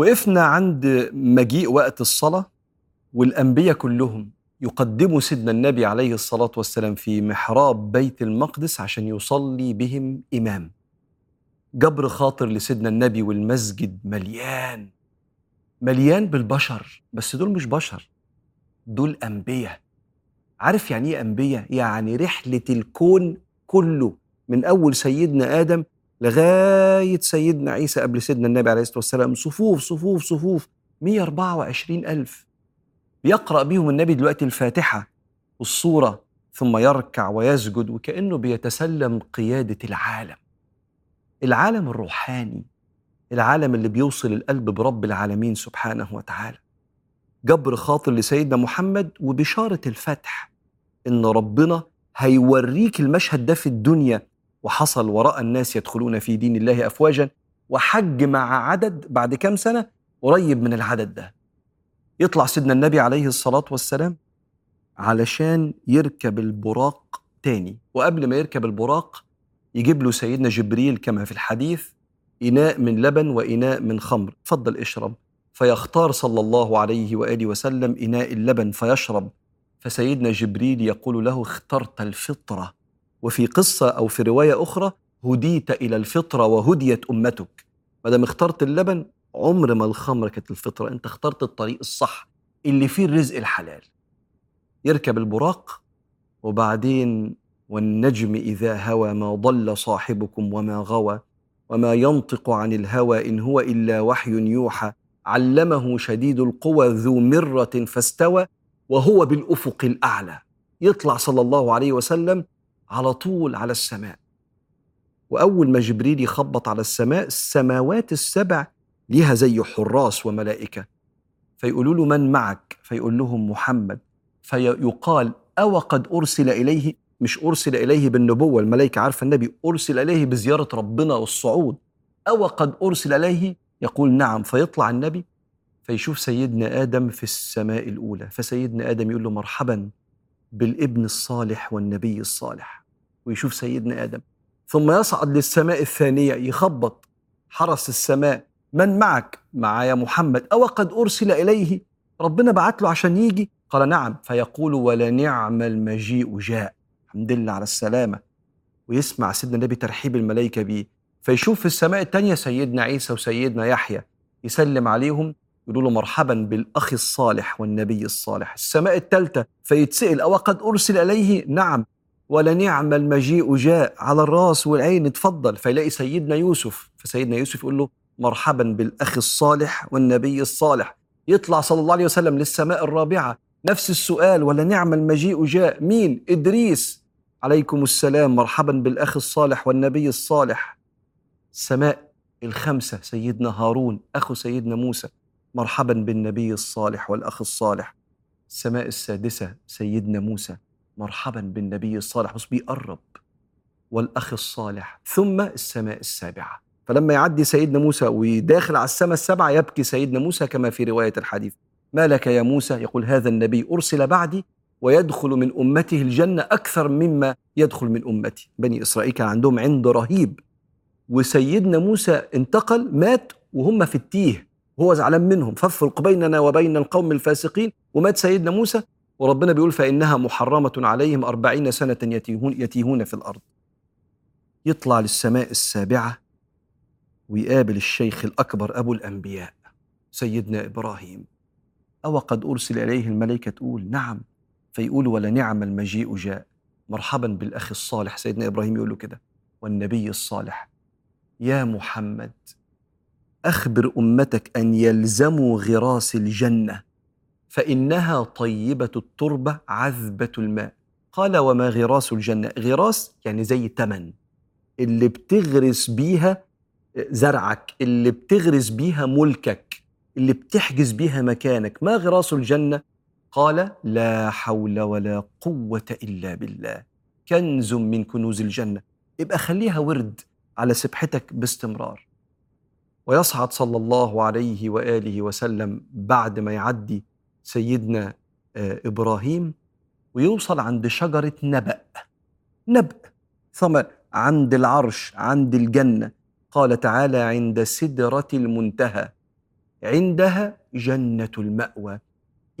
وقفنا عند مجيء وقت الصلاة والأنبياء كلهم يقدموا سيدنا النبي عليه الصلاة والسلام في محراب بيت المقدس عشان يصلي بهم إمام جبر خاطر لسيدنا النبي والمسجد مليان مليان بالبشر بس دول مش بشر دول أنبياء عارف يعني إيه أنبياء؟ يعني رحلة الكون كله من أول سيدنا آدم لغاية سيدنا عيسى قبل سيدنا النبي عليه الصلاة والسلام صفوف صفوف صفوف 124 ألف. بيقرأ بيهم النبي دلوقتي الفاتحة والصورة ثم يركع ويسجد وكأنه بيتسلم قيادة العالم. العالم الروحاني العالم اللي بيوصل القلب برب العالمين سبحانه وتعالى. جبر خاطر لسيدنا محمد وبشارة الفتح إن ربنا هيوريك المشهد ده في الدنيا وحصل وراء الناس يدخلون في دين الله أفواجا وحج مع عدد بعد كام سنة قريب من العدد ده. يطلع سيدنا النبي عليه الصلاة والسلام علشان يركب البراق تاني وقبل ما يركب البراق يجيب له سيدنا جبريل كما في الحديث إناء من لبن وإناء من خمر فضل اشرب. فيختار صلى الله عليه وآله وسلم إناء اللبن فيشرب. فسيدنا جبريل يقول له اخترت الفطرة. وفي قصة أو في رواية أخرى هديت إلى الفطرة وهديت أمتك. ما دام اخترت اللبن عمر ما الخمر كانت الفطرة أنت اخترت الطريق الصح اللي فيه الرزق الحلال. يركب البراق وبعدين والنجم إذا هوى ما ضل صاحبكم وما غوى وما ينطق عن الهوى إن هو إلا وحي يوحى علمه شديد القوى ذو مرة فاستوى وهو بالأفق الأعلى. يطلع صلى الله عليه وسلم على طول على السماء. وأول ما جبريل يخبط على السماء السماوات السبع ليها زي حراس وملائكة. فيقولوا له من معك؟ فيقول لهم محمد. فيقال أو قد أرسل إليه مش أرسل إليه بالنبوة الملائكة عارفة النبي أرسل إليه بزيارة ربنا والصعود. أو قد أرسل إليه؟ يقول نعم. فيطلع النبي فيشوف سيدنا آدم في السماء الأولى. فسيدنا آدم يقول له مرحبا بالابن الصالح والنبي الصالح. ويشوف سيدنا آدم. ثم يصعد للسماء الثانية يخبط. حرس السماء. من معك؟ معايا محمد. أو قد أرسل إليه. ربنا بعت له عشان يجي. قال نعم. فيقول ولنعم المجيء. جاء. الحمد لله على السلامة. ويسمع سيدنا النبي ترحيب الملائكة بيه. فيشوف في السماء الثانية سيدنا عيسى وسيدنا يحيى. يسلم عليهم. يقولوا له مرحبا بالأخ الصالح والنبي الصالح. السماء الثالثة فيتسأل. أو قد أرسل إليه؟ نعم. ولنعم المجيء جاء على الراس والعين اتفضل. فيلاقي سيدنا يوسف فسيدنا يوسف يقول له مرحبا بالأخ الصالح والنبي الصالح. يطلع صلى الله عليه وسلم للسماء الرابعة. نفس السؤال ولنعم المجيء جاء. مين؟ إدريس. عليكم السلام مرحبا بالأخ الصالح والنبي الصالح. السماء الخمسة سيدنا هارون أخو سيدنا موسى. مرحبا بالنبي الصالح والأخ الصالح. السماء السادسة سيدنا موسى. مرحبا بالنبي الصالح. بس بيقرب. والأخ الصالح. ثم السماء السابعة. فلما يعدي سيدنا موسى ويداخل على السماء السبعة يبكي سيدنا موسى كما في رواية الحديث. ما لك يا موسى؟ يقول هذا النبي أرسل بعدي ويدخل من أمته الجنة أكثر مما يدخل من أمتي. بني إسرائيل كان عندهم عند رهيب. وسيدنا موسى انتقل مات وهم في التيه. هو زعلان منهم. فافرق بيننا وبين القوم الفاسقين. ومات سيدنا موسى. وربنا بيقول فإنها محرمة عليهم أربعين سنة يتيهون, يتيهون في الأرض. يطلع للسماء السابعة ويقابل الشيخ الأكبر أبو الأنبياء سيدنا إبراهيم. أو قد أرسل إليه الملائكة تقول نعم فيقول ولنعم المجيء جاء. مرحبا بالأخ الصالح سيدنا إبراهيم يقول له كده والنبي الصالح. يا محمد أخبر أمتك أن يلزموا غراس الجنة. فإنها طيبة التربة عذبة الماء. قال وما غراس الجنة؟ غراس يعني زي تمن. اللي بتغرس بيها زرعك اللي بتغرس بيها ملكك اللي بتحجز بيها مكانك. ما غراس الجنة؟ قال لا حول ولا قوة إلا بالله. كنز من كنوز الجنة. يبقى خليها ورد على سبحتك باستمرار. ويصعد صلى الله عليه وآله وسلم بعد ما يعدي سيدنا إبراهيم ويوصل عند شجرة نبأ. نبأ. ثم عند العرش عند الجنة. قال تعالى عند سدرة المنتهى. عندها جنة المأوى.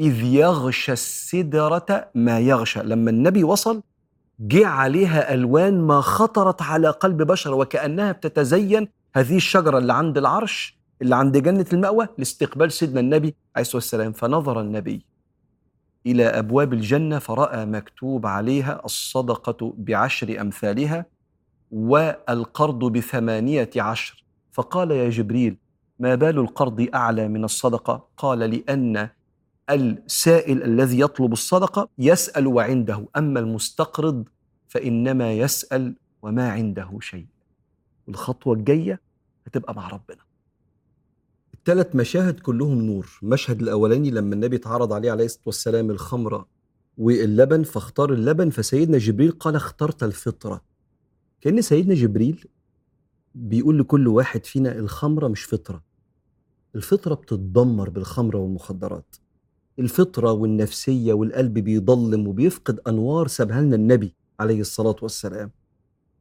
إذ يغشى السدرة ما يغشى. لما النبي وصل جه عليها ألوان ما خطرت على قلب بشر وكأنها بتتزين هذه الشجرة اللي عند العرش. اللي عند جنة المأوى لاستقبال سيدنا النبي عليه الصلاة والسلام فنظر النبي إلى أبواب الجنة فرأى مكتوب عليها الصدقة بعشر أمثالها والقرض بثمانية عشر. فقال يا جبريل ما بال القرض أعلى من الصدقة؟ قال لأن السائل الذي يطلب الصدقة يسأل وعنده أما المستقرض فإنما يسأل وما عنده شيء. الخطوة الجاية هتبقى مع ربنا. الثلاث مشاهد كلهم نور. المشهد الأولاني لما النبي اتعرض عليه عليه الصلاة والسلام الخمرة واللبن فاختار اللبن فسيدنا جبريل قال اخترت الفطرة. كأن سيدنا جبريل بيقول لكل واحد فينا الخمرة مش فطرة. الفطرة بتتدمر بالخمرة والمخدرات. الفطرة والنفسية والقلب بيضلم وبيفقد أنوار سابها لنا النبي عليه الصلاة والسلام.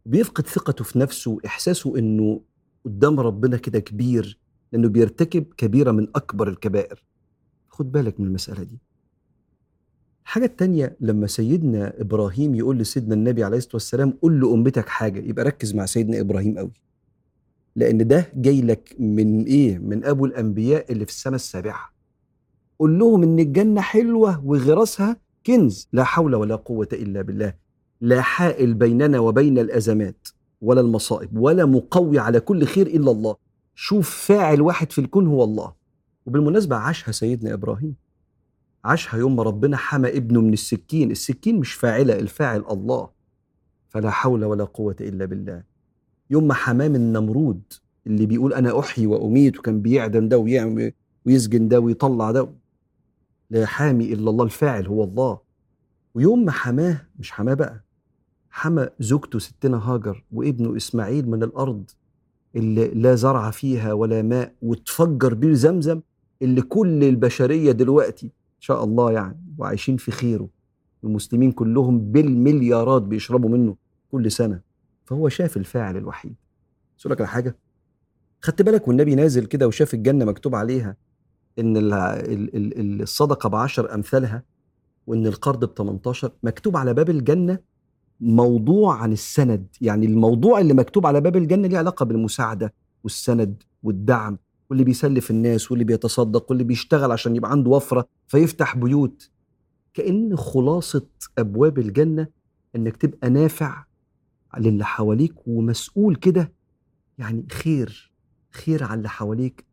بيفقد ثقته في نفسه وإحساسه إنه قدام ربنا كده كبير. لأنه بيرتكب كبيرة من أكبر الكبائر. خد بالك من المسألة دي. الحاجة التانية لما سيدنا إبراهيم يقول لسيدنا النبي عليه الصلاة والسلام قول لأمتك حاجة يبقى ركز مع سيدنا إبراهيم قوي لأن ده جاي لك من إيه؟ من أبو الأنبياء اللي في السماء السابعة. قول لهم إن الجنة حلوة وغراسها كنز لا حول ولا قوة إلا بالله. لا حائل بيننا وبين الأزمات ولا المصائب ولا مقوي على كل خير إلا الله. شوف فاعل واحد في الكون هو الله. وبالمناسبة عاشها سيدنا إبراهيم. عاشها يوم ما ربنا حمى ابنه من السكين. السكين مش فاعلة الفاعل الله. فلا حول ولا قوة إلا بالله. يوم ما حماه من نمرود اللي بيقول أنا أحيي وأميت وكان بيعدم ده ويعمل ويسجن ده ويطلع ده. لا حامي إلا الله الفاعل هو الله. ويوم ما حماه مش حماه بقى حمى زوجته ستنا هاجر وابنه إسماعيل من الأرض. اللي لا زرع فيها ولا ماء وتفجر بير زمزم اللي كل البشرية دلوقتي إن شاء الله يعني وعايشين في خيره. المسلمين كلهم بالمليارات بيشربوا منه كل سنة. فهو شاف الفاعل الوحيد. أقول لك على حاجة. خدت بالك والنبي نازل كده وشاف الجنة مكتوب عليها إن الصدقة بعشر أمثالها وإن القرض ب 18 مكتوب على باب الجنة موضوع عن السند. يعني الموضوع اللي مكتوب على باب الجنة ليه علاقة بالمساعدة والسند والدعم واللي بيسلف الناس واللي بيتصدق واللي بيشتغل عشان يبقى عنده وفرة فيفتح بيوت. كأن خلاصة أبواب الجنة إنك تبقى نافع للي حواليك ومسؤول كده. يعني خير خير على اللي حواليك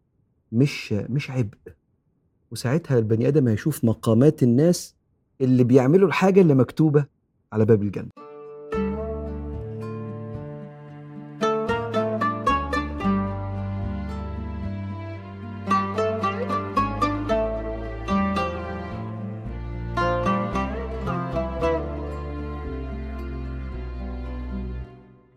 مش مش عبء. وساعتها البني آدم هيشوف مقامات الناس اللي بيعملوا الحاجة اللي مكتوبة على باب الجنة.